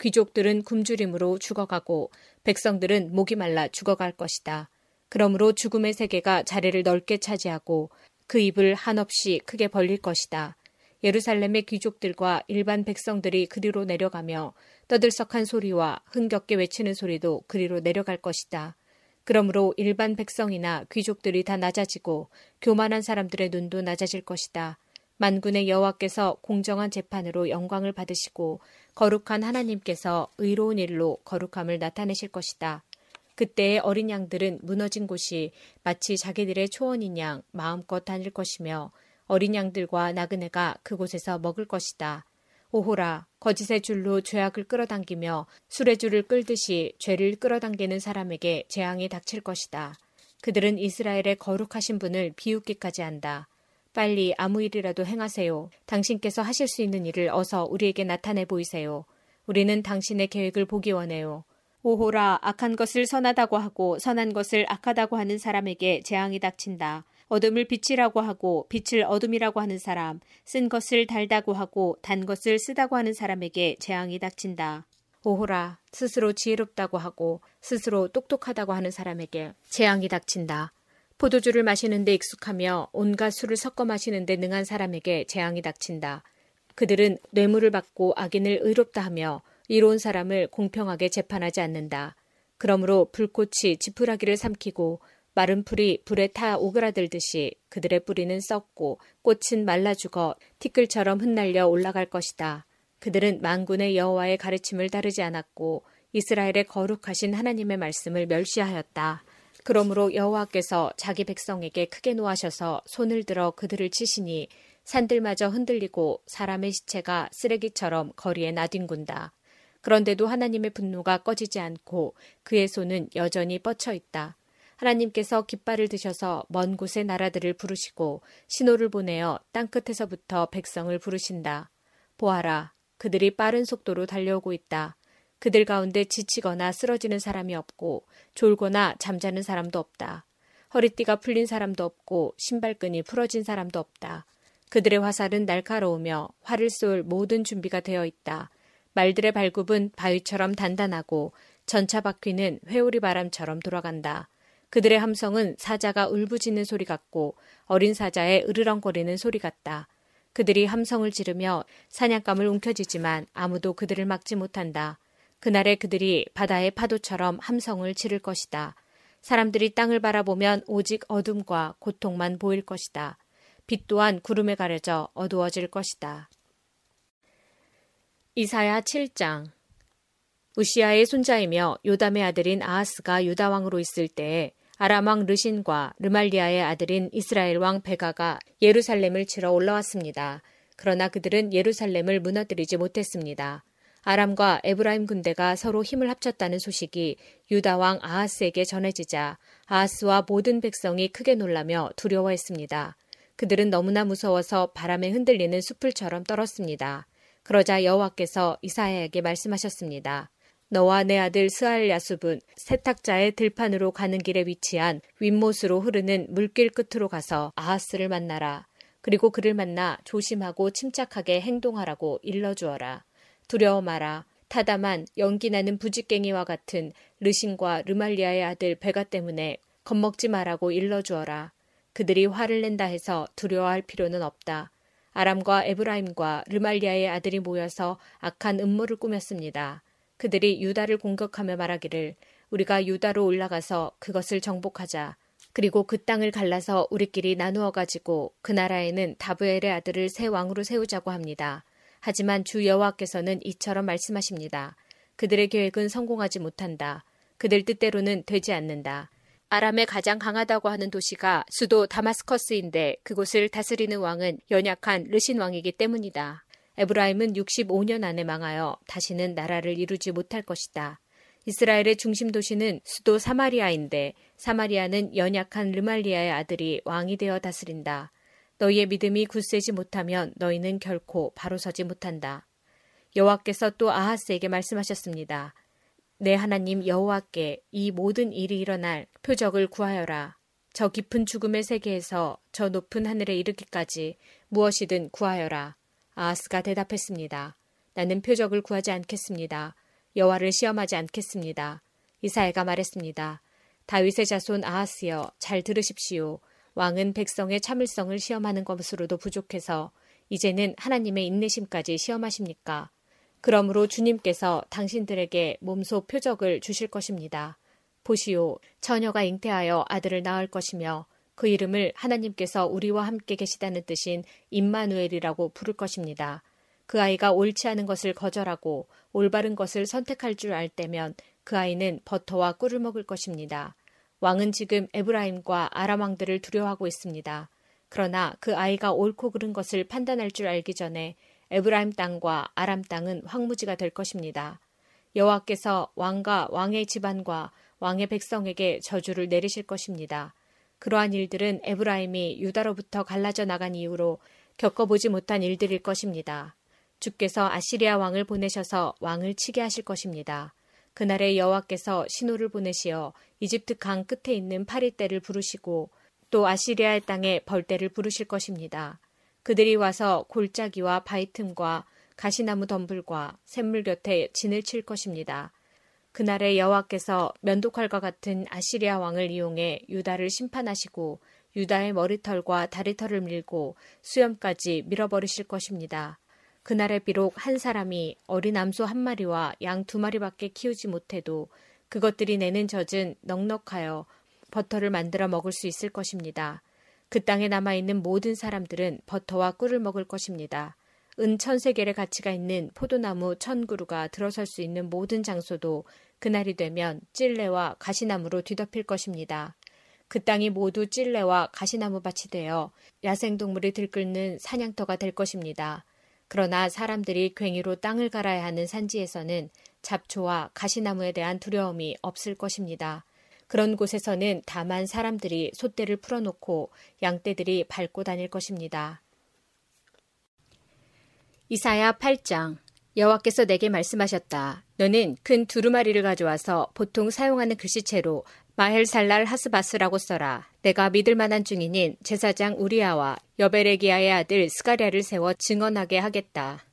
귀족들은 굶주림으로 죽어가고 백성들은 목이 말라 죽어갈 것이다. 그러므로 죽음의 세계가 자리를 넓게 차지하고 그 입을 한없이 크게 벌릴 것이다. 예루살렘의 귀족들과 일반 백성들이 그리로 내려가며 떠들썩한 소리와 흥겹게 외치는 소리도 그리로 내려갈 것이다. 그러므로 일반 백성이나 귀족들이 다 낮아지고 교만한 사람들의 눈도 낮아질 것이다. 만군의 여호와께서 공정한 재판으로 영광을 받으시고 거룩한 하나님께서 의로운 일로 거룩함을 나타내실 것이다. 그때의 어린 양들은 무너진 곳이 마치 자기들의 초원인 양 마음껏 다닐 것이며 어린 양들과 나그네가 그곳에서 먹을 것이다. 오호라 거짓의 줄로 죄악을 끌어당기며 술의 줄을 끌듯이 죄를 끌어당기는 사람에게 재앙이 닥칠 것이다. 그들은 이스라엘의 거룩하신 분을 비웃기까지 한다. 빨리 아무 일이라도 행하세요. 당신께서 하실 수 있는 일을 어서 우리에게 나타내 보이세요. 우리는 당신의 계획을 보기 원해요. 오호라 악한 것을 선하다고 하고 선한 것을 악하다고 하는 사람에게 재앙이 닥친다. 어둠을 빛이라고 하고 빛을 어둠이라고 하는 사람, 쓴 것을 달다고 하고 단 것을 쓰다고 하는 사람에게 재앙이 닥친다. 오호라, 스스로 지혜롭다고 하고 스스로 똑똑하다고 하는 사람에게 재앙이 닥친다. 포도주를 마시는데 익숙하며 온갖 술을 섞어 마시는데 능한 사람에게 재앙이 닥친다. 그들은 뇌물을 받고 악인을 의롭다 하며 이로운 사람을 공평하게 재판하지 않는다. 그러므로 불꽃이 지푸라기를 삼키고 마른 풀이 불에 타 오그라들듯이 그들의 뿌리는 썩고 꽃은 말라 죽어 티끌처럼 흩날려 올라갈 것이다. 그들은 만군의 여호와의 가르침을 따르지 않았고 이스라엘의 거룩하신 하나님의 말씀을 멸시하였다. 그러므로 여호와께서 자기 백성에게 크게 노하셔서 손을 들어 그들을 치시니 산들마저 흔들리고 사람의 시체가 쓰레기처럼 거리에 나뒹군다. 그런데도 하나님의 분노가 꺼지지 않고 그의 손은 여전히 뻗쳐 있다. 하나님께서 깃발을 드셔서 먼 곳의 나라들을 부르시고 신호를 보내어 땅끝에서부터 백성을 부르신다. 보아라, 그들이 빠른 속도로 달려오고 있다. 그들 가운데 지치거나 쓰러지는 사람이 없고 졸거나 잠자는 사람도 없다. 허리띠가 풀린 사람도 없고 신발끈이 풀어진 사람도 없다. 그들의 화살은 날카로우며 활을 쏠 모든 준비가 되어 있다. 말들의 발굽은 바위처럼 단단하고 전차 바퀴는 회오리 바람처럼 돌아간다. 그들의 함성은 사자가 울부짖는 소리 같고 어린 사자의 으르렁거리는 소리 같다. 그들이 함성을 지르며 사냥감을 움켜쥐지만 아무도 그들을 막지 못한다. 그날에 그들이 바다의 파도처럼 함성을 지를 것이다. 사람들이 땅을 바라보면 오직 어둠과 고통만 보일 것이다. 빛 또한 구름에 가려져 어두워질 것이다. 이사야 7장 웃시야의 손자이며 요담의 아들인 아하스가 유다 왕으로 있을 때에 아람 왕 르신과 르말리야의 아들인 이스라엘 왕 베가가 예루살렘을 치러 올라왔습니다. 그러나 그들은 예루살렘을 무너뜨리지 못했습니다. 아람과 에브라임 군대가 서로 힘을 합쳤다는 소식이 유다 왕 아하스에게 전해지자 아하스와 모든 백성이 크게 놀라며 두려워했습니다. 그들은 너무나 무서워서 바람에 흔들리는 수풀처럼 떨었습니다. 그러자 여호와께서 이사야에게 말씀하셨습니다. 너와 내 아들 스알 야숲은 세탁자의 들판으로 가는 길에 위치한 윗못으로 흐르는 물길 끝으로 가서 아하스를 만나라. 그리고 그를 만나 조심하고 침착하게 행동하라고 일러주어라. 두려워 마라. 타다만 연기나는 부직갱이와 같은 르신과 르말리아의 아들 베가 때문에 겁먹지 마라고 일러주어라. 그들이 화를 낸다 해서 두려워할 필요는 없다. 아람과 에브라임과 르말리아의 아들이 모여서 악한 음모를 꾸몄습니다. 그들이 유다를 공격하며 말하기를 우리가 유다로 올라가서 그것을 정복하자. 그리고 그 땅을 갈라서 우리끼리 나누어 가지고 그 나라에는 다브엘의 아들을 새 왕으로 세우자고 합니다. 하지만 주 여호와께서는 이처럼 말씀하십니다. 그들의 계획은 성공하지 못한다. 그들 뜻대로는 되지 않는다. 아람의 가장 강하다고 하는 도시가 수도 다마스커스인데 그곳을 다스리는 왕은 연약한 르신 왕이기 때문이다. 에브라임은 65년 안에 망하여 다시는 나라를 이루지 못할 것이다. 이스라엘의 중심 도시는 수도 사마리아인데 사마리아는 연약한 르말리아의 아들이 왕이 되어 다스린다. 너희의 믿음이 굳세지 못하면 너희는 결코 바로 서지 못한다. 여호와께서 또 아하스에게 말씀하셨습니다. 내 하나님 여호와께 이 모든 일이 일어날 표적을 구하여라. 저 깊은 죽음의 세계에서 저 높은 하늘에 이르기까지 무엇이든 구하여라. 아하스가 대답했습니다. 나는 표적을 구하지 않겠습니다. 여호와를 시험하지 않겠습니다. 이사야가 말했습니다. 다윗의 자손 아하스여 잘 들으십시오. 왕은 백성의 참을성을 시험하는 것으로도 부족해서 이제는 하나님의 인내심까지 시험하십니까? 그러므로 주님께서 당신들에게 몸소 표적을 주실 것입니다. 보시오, 처녀가 잉태하여 아들을 낳을 것이며 그 이름을 하나님께서 우리와 함께 계시다는 뜻인 임마누엘이라고 부를 것입니다. 그 아이가 옳지 않은 것을 거절하고 올바른 것을 선택할 줄 알 때면 그 아이는 버터와 꿀을 먹을 것입니다. 왕은 지금 에브라임과 아람 왕들을 두려워하고 있습니다. 그러나 그 아이가 옳고 그른 것을 판단할 줄 알기 전에 에브라임 땅과 아람 땅은 황무지가 될 것입니다. 여호와께서 왕과 왕의 집안과 왕의 백성에게 저주를 내리실 것입니다. 그러한 일들은 에브라임이 유다로부터 갈라져 나간 이후로 겪어보지 못한 일들일 것입니다. 주께서 아시리아 왕을 보내셔서 왕을 치게 하실 것입니다. 그날에 여호와께서 신호를 보내시어 이집트 강 끝에 있는 파리떼를 부르시고 또 아시리아의 땅에 벌떼를 부르실 것입니다. 그들이 와서 골짜기와 바위틈과 가시나무 덤불과 샘물 곁에 진을 칠 것입니다. 그날에 여호와께서 면도칼과 같은 아시리아 왕을 이용해 유다를 심판하시고 유다의 머리털과 다리털을 밀고 수염까지 밀어버리실 것입니다. 그날에 비록 한 사람이 어린 암소 한 마리와 양 두 마리밖에 키우지 못해도 그것들이 내는 젖은 넉넉하여 버터를 만들어 먹을 수 있을 것입니다. 그 땅에 남아있는 모든 사람들은 버터와 꿀을 먹을 것입니다. 은 천 세 계의 가치가 있는 포도나무 천 그루가 들어설 수 있는 모든 장소도 그날이 되면 찔레와 가시나무로 뒤덮일 것입니다. 그 땅이 모두 찔레와 가시나무 밭이 되어 야생동물이 들끓는 사냥터가 될 것입니다. 그러나 사람들이 괭이로 땅을 갈아야 하는 산지에서는 잡초와 가시나무에 대한 두려움이 없을 것입니다. 그런 곳에서는 다만 사람들이 소떼를 풀어놓고 양떼들이 밟고 다닐 것입니다. 이사야 8장 여호와께서 내게 말씀하셨다. 너는 큰 두루마리를 가져와서 보통 사용하는 글씨체로 마헬살랄 하스바스라고 써라. 내가 믿을 만한 중인인 제사장 우리아와 여베레기아의 아들 스가랴를 세워 증언하게 하겠다.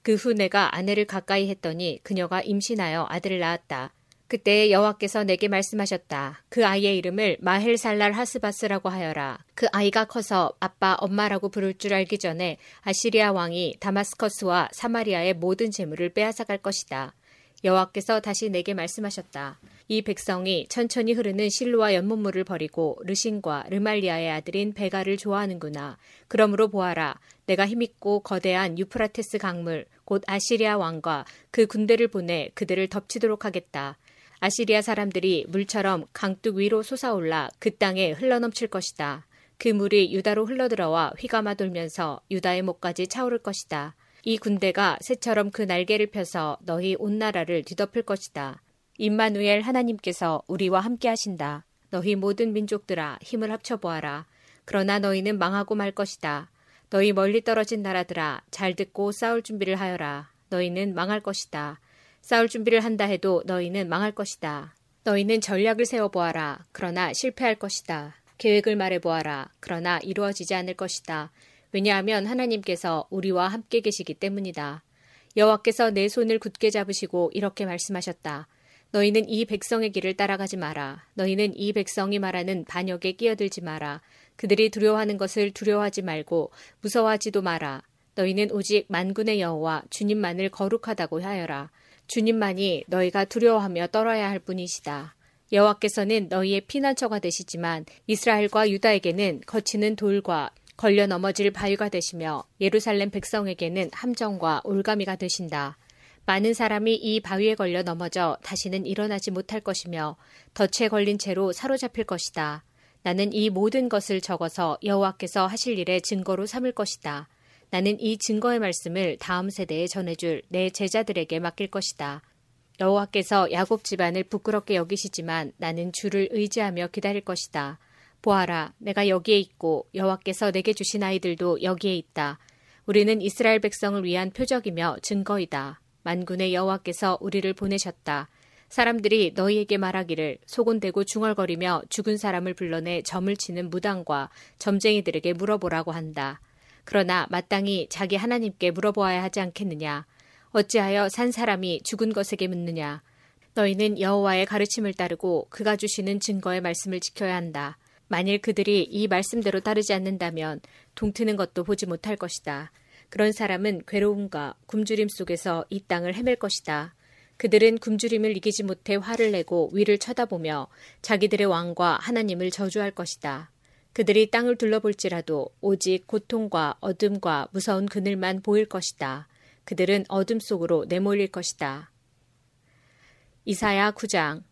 그 후 내가 아내를 가까이 했더니 그녀가 임신하여 아들을 낳았다. 그때 여호와께서 내게 말씀하셨다. 그 아이의 이름을 마헬살랄 하스바스라고 하여라. 그 아이가 커서 아빠 엄마라고 부를 줄 알기 전에 아시리아 왕이 다마스커스와 사마리아의 모든 재물을 빼앗아갈 것이다. 여호와께서 다시 내게 말씀하셨다. 이 백성이 천천히 흐르는 실로와 연못물을 버리고 르신과 르말리아의 아들인 베가를 좋아하는구나. 그러므로 보아라. 내가 힘있고 거대한 유프라테스 강물, 곧 아시리아 왕과 그 군대를 보내 그들을 덮치도록 하겠다. 아시리아 사람들이 물처럼 강둑 위로 솟아올라 그 땅에 흘러넘칠 것이다. 그 물이 유다로 흘러들어와 휘감아 돌면서 유다의 목까지 차오를 것이다. 이 군대가 새처럼 그 날개를 펴서 너희 온 나라를 뒤덮을 것이다. 임마누엘 하나님께서 우리와 함께 하신다. 너희 모든 민족들아 힘을 합쳐 보아라. 그러나 너희는 망하고 말 것이다. 너희 멀리 떨어진 나라들아 잘 듣고 싸울 준비를 하여라. 너희는 망할 것이다. 싸울 준비를 한다 해도 너희는 망할 것이다. 너희는 전략을 세워보아라. 그러나 실패할 것이다. 계획을 말해보아라. 그러나 이루어지지 않을 것이다. 왜냐하면 하나님께서 우리와 함께 계시기 때문이다. 여호와께서 내 손을 굳게 잡으시고 이렇게 말씀하셨다. 너희는 이 백성의 길을 따라가지 마라. 너희는 이 백성이 말하는 반역에 끼어들지 마라. 그들이 두려워하는 것을 두려워하지 말고 무서워하지도 마라. 너희는 오직 만군의 여호와 주님만을 거룩하다고 하여라. 주님만이 너희가 두려워하며 떨어야 할 뿐이시다. 여호와께서는 너희의 피난처가 되시지만 이스라엘과 유다에게는 거치는 돌과 걸려 넘어질 바위가 되시며 예루살렘 백성에게는 함정과 올가미가 되신다. 많은 사람이 이 바위에 걸려 넘어져 다시는 일어나지 못할 것이며 덫에 걸린 채로 사로잡힐 것이다. 나는 이 모든 것을 적어서 여호와께서 하실 일의 증거로 삼을 것이다. 나는 이 증거의 말씀을 다음 세대에 전해줄 내 제자들에게 맡길 것이다. 여호와께서 야곱 집안을 부끄럽게 여기시지만 나는 주를 의지하며 기다릴 것이다. 보아라, 내가 여기에 있고 여호와께서 내게 주신 아이들도 여기에 있다. 우리는 이스라엘 백성을 위한 표적이며 증거이다. 만군의 여호와께서 우리를 보내셨다. 사람들이 너희에게 말하기를 소곤대고 중얼거리며 죽은 사람을 불러내 점을 치는 무당과 점쟁이들에게 물어보라고 한다. 그러나 마땅히 자기 하나님께 물어보아야 하지 않겠느냐? 어찌하여 산 사람이 죽은 것에게 묻느냐? 너희는 여호와의 가르침을 따르고 그가 주시는 증거의 말씀을 지켜야 한다. 만일 그들이 이 말씀대로 따르지 않는다면 동트는 것도 보지 못할 것이다. 그런 사람은 괴로움과 굶주림 속에서 이 땅을 헤맬 것이다. 그들은 굶주림을 이기지 못해 화를 내고 위를 쳐다보며 자기들의 왕과 하나님을 저주할 것이다. 그들이 땅을 둘러볼지라도 오직 고통과 어둠과 무서운 그늘만 보일 것이다. 그들은 어둠 속으로 내몰릴 것이다. 이사야 9장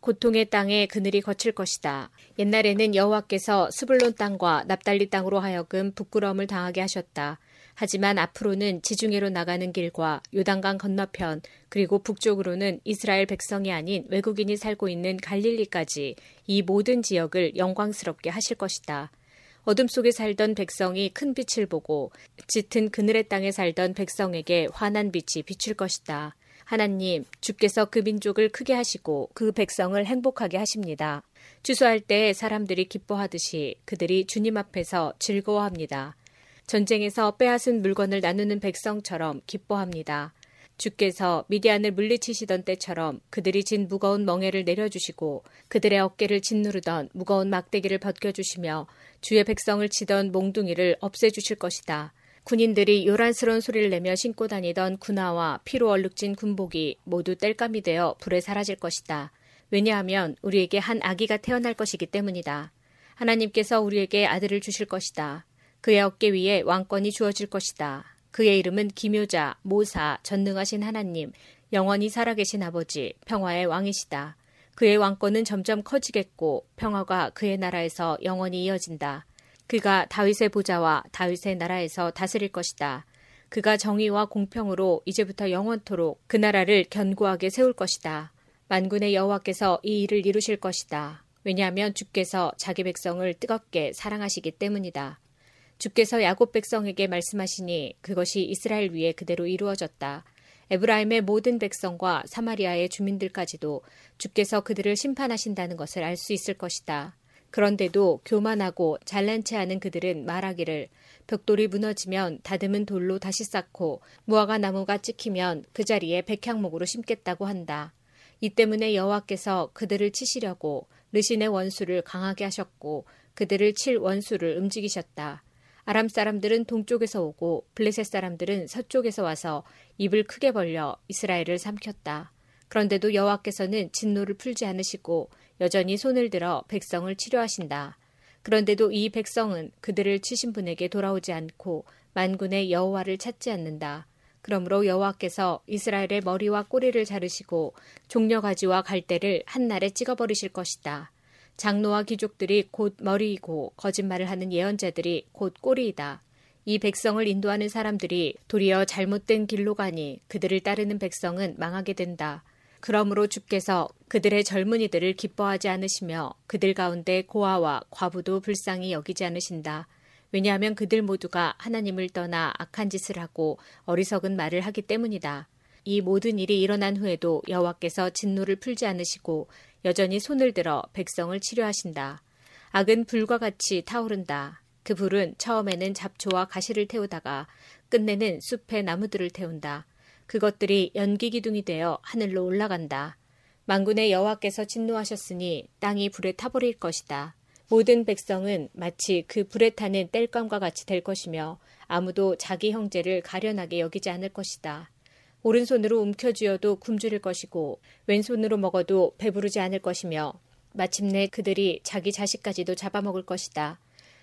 고통의 땅에 그늘이 거칠 것이다. 옛날에는 여호와께서 스불론 땅과 납달리 땅으로 하여금 부끄러움을 당하게 하셨다. 하지만 앞으로는 지중해로 나가는 길과 요단강 건너편 그리고 북쪽으로는 이스라엘 백성이 아닌 외국인이 살고 있는 갈릴리까지 이 모든 지역을 영광스럽게 하실 것이다. 어둠 속에 살던 백성이 큰 빛을 보고 짙은 그늘의 땅에 살던 백성에게 환한 빛이 비출 것이다. 하나님, 주께서 그 민족을 크게 하시고 그 백성을 행복하게 하십니다. 추수할 때 사람들이 기뻐하듯이 그들이 주님 앞에서 즐거워합니다. 전쟁에서 빼앗은 물건을 나누는 백성처럼 기뻐합니다. 주께서 미디안을 물리치시던 때처럼 그들이 진 무거운 멍에를 내려주시고 그들의 어깨를 짓누르던 무거운 막대기를 벗겨주시며 주의 백성을 치던 몽둥이를 없애주실 것이다. 군인들이 요란스러운 소리를 내며 신고 다니던 군화와 피로 얼룩진 군복이 모두 땔감이 되어 불에 사라질 것이다. 왜냐하면 우리에게 한 아기가 태어날 것이기 때문이다. 하나님께서 우리에게 아들을 주실 것이다. 그의 어깨 위에 왕권이 주어질 것이다. 그의 이름은 기묘자, 모사, 전능하신 하나님, 영원히 살아계신 아버지, 평화의 왕이시다. 그의 왕권은 점점 커지겠고 평화가 그의 나라에서 영원히 이어진다. 그가 다윗의 보좌와 다윗의 나라에서 다스릴 것이다. 그가 정의와 공평으로 이제부터 영원토록 그 나라를 견고하게 세울 것이다. 만군의 여호와께서 이 일을 이루실 것이다. 왜냐하면 주께서 자기 백성을 뜨겁게 사랑하시기 때문이다. 주께서 야곱 백성에게 말씀하시니 그것이 이스라엘 위에 그대로 이루어졌다. 에브라임의 모든 백성과 사마리아의 주민들까지도 주께서 그들을 심판하신다는 것을 알 수 있을 것이다. 그런데도 교만하고 잘난 체 하는 그들은 말하기를 벽돌이 무너지면 다듬은 돌로 다시 쌓고 무화과 나무가 찍히면 그 자리에 백향목으로 심겠다고 한다. 이 때문에 여호와께서 그들을 치시려고 르신의 원수를 강하게 하셨고 그들을 칠 원수를 움직이셨다. 아람 사람들은 동쪽에서 오고 블레셋 사람들은 서쪽에서 와서 입을 크게 벌려 이스라엘을 삼켰다. 그런데도 여호와께서는 진노를 풀지 않으시고 여전히 손을 들어 백성을 치료하신다. 그런데도 이 백성은 그들을 치신 분에게 돌아오지 않고 만군의 여호와를 찾지 않는다. 그러므로 여호와께서 이스라엘의 머리와 꼬리를 자르시고 종려 가지와 갈대를 한날에 찍어버리실 것이다. 장로와 귀족들이 곧 머리이고 거짓말을 하는 예언자들이 곧 꼬리이다. 이 백성을 인도하는 사람들이 도리어 잘못된 길로 가니 그들을 따르는 백성은 망하게 된다. 그러므로 주께서 그들의 젊은이들을 기뻐하지 않으시며 그들 가운데 고아와 과부도 불쌍히 여기지 않으신다. 왜냐하면 그들 모두가 하나님을 떠나 악한 짓을 하고 어리석은 말을 하기 때문이다. 이 모든 일이 일어난 후에도 여호와께서 진노를 풀지 않으시고 여전히 손을 들어 백성을 치료하신다. 악은 불과 같이 타오른다. 그 불은 처음에는 잡초와 가시를 태우다가 끝내는 숲의 나무들을 태운다. 그것들이 연기 기둥이 되어 하늘로 올라간다. 만군의 여호와께서 진노하셨으니 땅이 불에 타버릴 것이다. 모든 백성은 마치 그 불에 타는 땔감과 같이 될 것이며 아무도 자기 형제를 가련하게 여기지 않을 것이다. 오른손으로 움켜쥐어도 굶주릴 것이고 왼손으로 먹어도 배부르지 않을 것이며 마침내 그들이 자기 자식까지도 잡아먹을 것이다.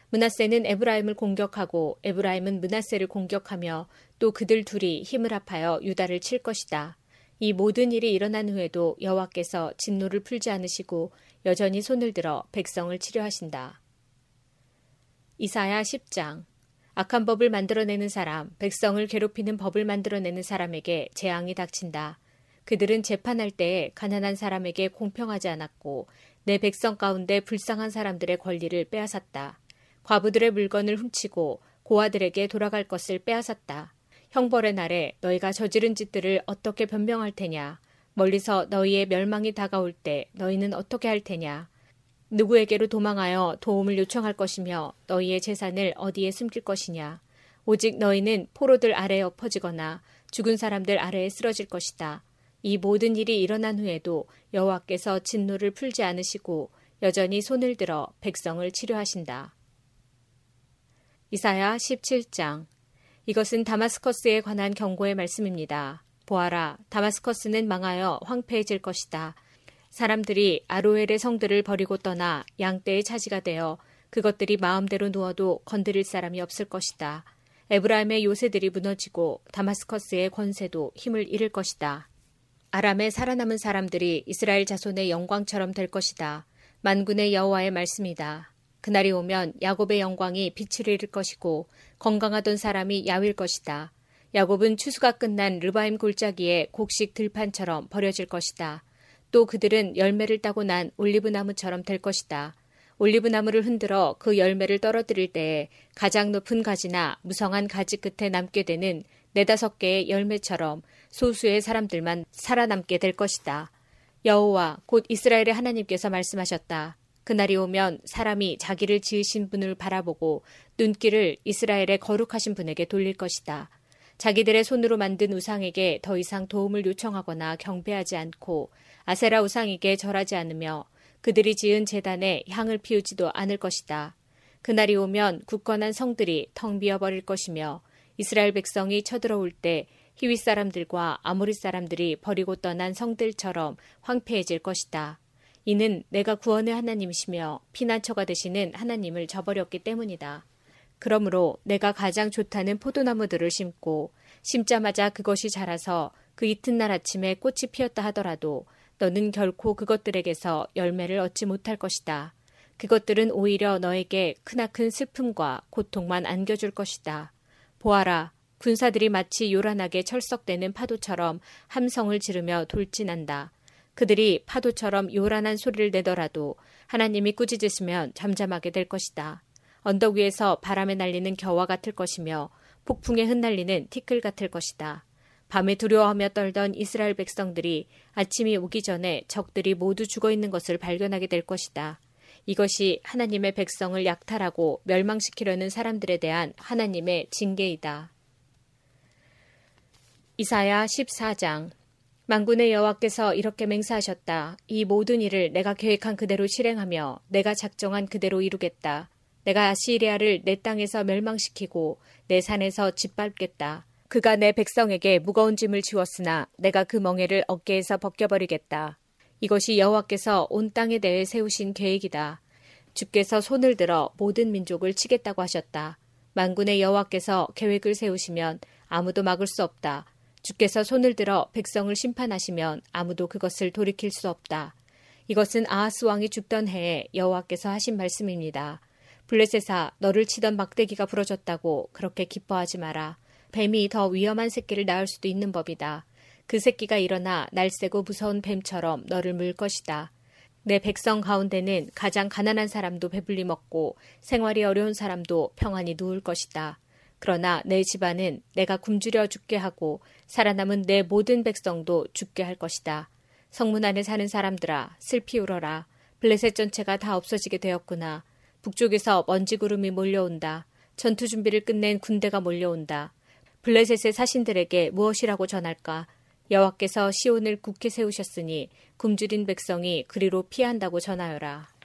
문하세는 에브라임을 공격하고 에브라임은 문하세를 공격하며 또 그들 둘이 힘을 합하여 유다를 칠 것이다. 이 모든 일이 일어난 후에도 여호와께서 진노를 풀지 않으시고 여전히 손을 들어 백성을 치료하신다. 이사야 10장 악한 법을 만들어내는 사람, 백성을 괴롭히는 법을 만들어내는 사람에게 재앙이 닥친다. 그들은 재판할 때에 가난한 사람에게 공평하지 않았고 내 백성 가운데 불쌍한 사람들의 권리를 빼앗았다. 과부들의 물건을 훔치고 고아들에게 돌아갈 것을 빼앗았다. 형벌의 날에 너희가 저지른 짓들을 어떻게 변명할 테냐? 멀리서 너희의 멸망이 다가올 때 너희는 어떻게 할 테냐? 누구에게로 도망하여 도움을 요청할 것이며 너희의 재산을 어디에 숨길 것이냐? 오직 너희는 포로들 아래에 엎어지거나 죽은 사람들 아래에 쓰러질 것이다. 이 모든 일이 일어난 후에도 여호와께서 진노를 풀지 않으시고 여전히 손을 들어 백성을 치료하신다. 이사야 17장 이것은 다마스커스에 관한 경고의 말씀입니다. 보아라, 다마스커스는 망하여 황폐해질 것이다. 사람들이 아로엘의 성들을 버리고 떠나 양떼의 차지가 되어 그것들이 마음대로 누워도 건드릴 사람이 없을 것이다. 에브라임의 요새들이 무너지고 다마스커스의 권세도 힘을 잃을 것이다. 아람의 살아남은 사람들이 이스라엘 자손의 영광처럼 될 것이다. 만군의 여호와의 말씀이다. 그날이 오면 야곱의 영광이 빛을 잃을 것이고 건강하던 사람이 야윌 것이다. 야곱은 추수가 끝난 르바임 골짜기에 곡식 들판처럼 버려질 것이다. 또 그들은 열매를 따고 난 올리브 나무처럼 될 것이다. 올리브 나무를 흔들어 그 열매를 떨어뜨릴 때에 가장 높은 가지나 무성한 가지 끝에 남게 되는 네다섯 개의 열매처럼 소수의 사람들만 살아남게 될 것이다. 여호와 곧 이스라엘의 하나님께서 말씀하셨다. 그날이 오면 사람이 자기를 지으신 분을 바라보고 눈길을 이스라엘의 거룩하신 분에게 돌릴 것이다. 자기들의 손으로 만든 우상에게 더 이상 도움을 요청하거나 경배하지 않고 아세라 우상에게 절하지 않으며 그들이 지은 재단에 향을 피우지도 않을 것이다. 그날이 오면 굳건한 성들이 텅 비어버릴 것이며 이스라엘 백성이 쳐들어올 때 히위 사람들과 아모리 사람들이 버리고 떠난 성들처럼 황폐해질 것이다. 이는 내가 구원의 하나님이시며 피난처가 되시는 하나님을 저버렸기 때문이다. 그러므로 내가 가장 좋다는 포도나무들을 심고 심자마자 그것이 자라서 그 이튿날 아침에 꽃이 피었다 하더라도 너는 결코 그것들에게서 열매를 얻지 못할 것이다. 그것들은 오히려 너에게 크나큰 슬픔과 고통만 안겨줄 것이다. 보아라, 군사들이 마치 요란하게 철썩대는 파도처럼 함성을 지르며 돌진한다. 그들이 파도처럼 요란한 소리를 내더라도 하나님이 꾸짖으시면 잠잠하게 될 것이다. 언덕 위에서 바람에 날리는 겨와 같을 것이며 폭풍에 흩날리는 티끌 같을 것이다. 밤에 두려워하며 떨던 이스라엘 백성들이 아침이 오기 전에 적들이 모두 죽어 있는 것을 발견하게 될 것이다. 이것이 하나님의 백성을 약탈하고 멸망시키려는 사람들에 대한 하나님의 징계이다. 이사야 14장 만군의 여호와께서 이렇게 맹세하셨다. 이 모든 일을 내가 계획한 그대로 실행하며 내가 작정한 그대로 이루겠다. 내가 아시리아를 내 땅에서 멸망시키고 내 산에서 짓밟겠다. 그가 내 백성에게 무거운 짐을 지웠으나 내가 그 멍에를 어깨에서 벗겨버리겠다. 이것이 여호와께서 온 땅에 대해 세우신 계획이다. 주께서 손을 들어 모든 민족을 치겠다고 하셨다. 만군의 여호와께서 계획을 세우시면 아무도 막을 수 없다. 주께서 손을 들어 백성을 심판하시면 아무도 그것을 돌이킬 수 없다. 이것은 아하스 왕이 죽던 해에 여호와께서 하신 말씀입니다. 블레셋아 너를 치던 막대기가 부러졌다고 그렇게 기뻐하지 마라. 뱀이 더 위험한 새끼를 낳을 수도 있는 법이다. 그 새끼가 일어나 날쌔고 무서운 뱀처럼 너를 물 것이다. 내 백성 가운데는 가장 가난한 사람도 배불리 먹고 생활이 어려운 사람도 평안히 누울 것이다. 그러나 내 집안은 내가 굶주려 죽게 하고 살아남은 내 모든 백성도 죽게 할 것이다. 성문 안에 사는 사람들아 슬피 울어라. 블레셋 전체가 다 없어지게 되었구나. 북쪽에서 먼지 구름이 몰려온다. 전투 준비를 끝낸 군대가 몰려온다. 블레셋의 사신들에게 무엇이라고 전할까? 여호와께서 시온을 굳게 세우셨으니 굶주린 백성이 그리로 피한다고 전하여라.